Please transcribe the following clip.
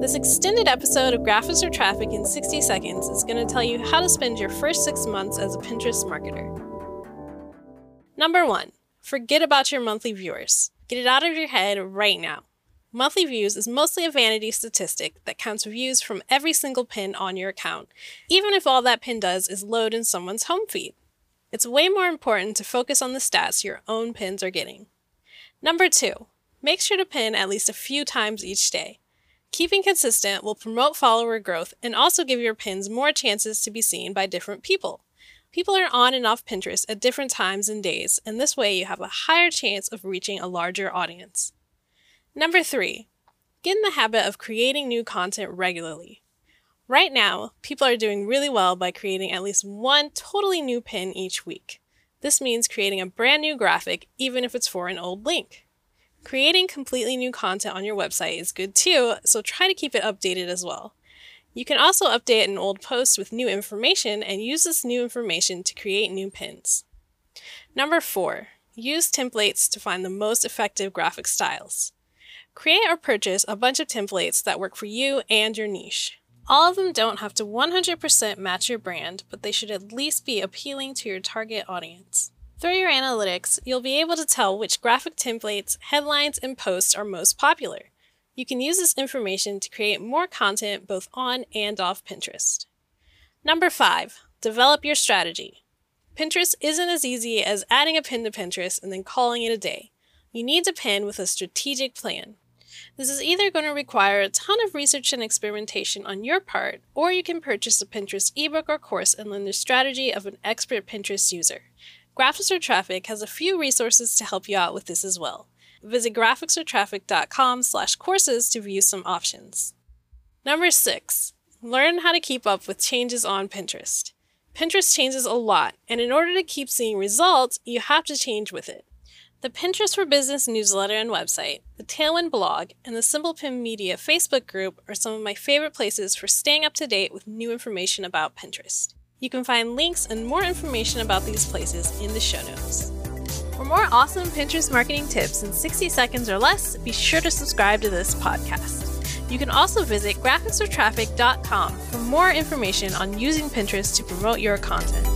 This extended episode of Graphics or Traffic in 60 Seconds is going to tell you how to spend your first six months as a Pinterest marketer. Number one, forget about your monthly viewers. Get it out of your head right now. Monthly views is mostly a vanity statistic that counts views from every single pin on your account, even if all that pin does is load in someone's home feed. It's way more important to focus on the stats your own pins are getting. Number two, make sure to pin at least a few times each day. Keeping consistent will promote follower growth and also give your pins more chances to be seen by different people. People are on and off Pinterest at different times and days, and this way you have a higher chance of reaching a larger audience. Number three, get in the habit of creating new content regularly. Right now, people are doing really well by creating at least one totally new pin each week. This means creating a brand new graphic, even if it's for an old link. Creating completely new content on your website is good too, so try to keep it updated as well. You can also update an old post with new information and use this new information to create new pins. Number four, use templates to find the most effective graphic styles. Create or purchase a bunch of templates that work for you and your niche. All of them don't have to 100% match your brand, but they should at least be appealing to your target audience. Through your analytics, you'll be able to tell which graphic templates, headlines, and posts are most popular. You can use this information to create more content both on and off Pinterest. Number five, develop your strategy. Pinterest isn't as easy as adding a pin to Pinterest and then calling it a day. You need to pin with a strategic plan. This is either going to require a ton of research and experimentation on your part, or you can purchase a Pinterest ebook or course and learn the strategy of an expert Pinterest user. Graphics or Traffic has a few resources to help you out with this as well. Visit graphicsortraffic.com slash courses to view some options. Number six, learn how to keep up with changes on Pinterest. Pinterest changes a lot, and in order to keep seeing results, you have to change with it. The Pinterest for Business newsletter and website, the Tailwind blog, and the Simple Pin Media Facebook group are some of my favorite places for staying up to date with new information about Pinterest. You can find links and more information about these places in the show notes. For more awesome Pinterest marketing tips in 60 seconds or less, be sure to subscribe to this podcast. You can also visit graphicsortraffic.com for more information on using Pinterest to promote your content.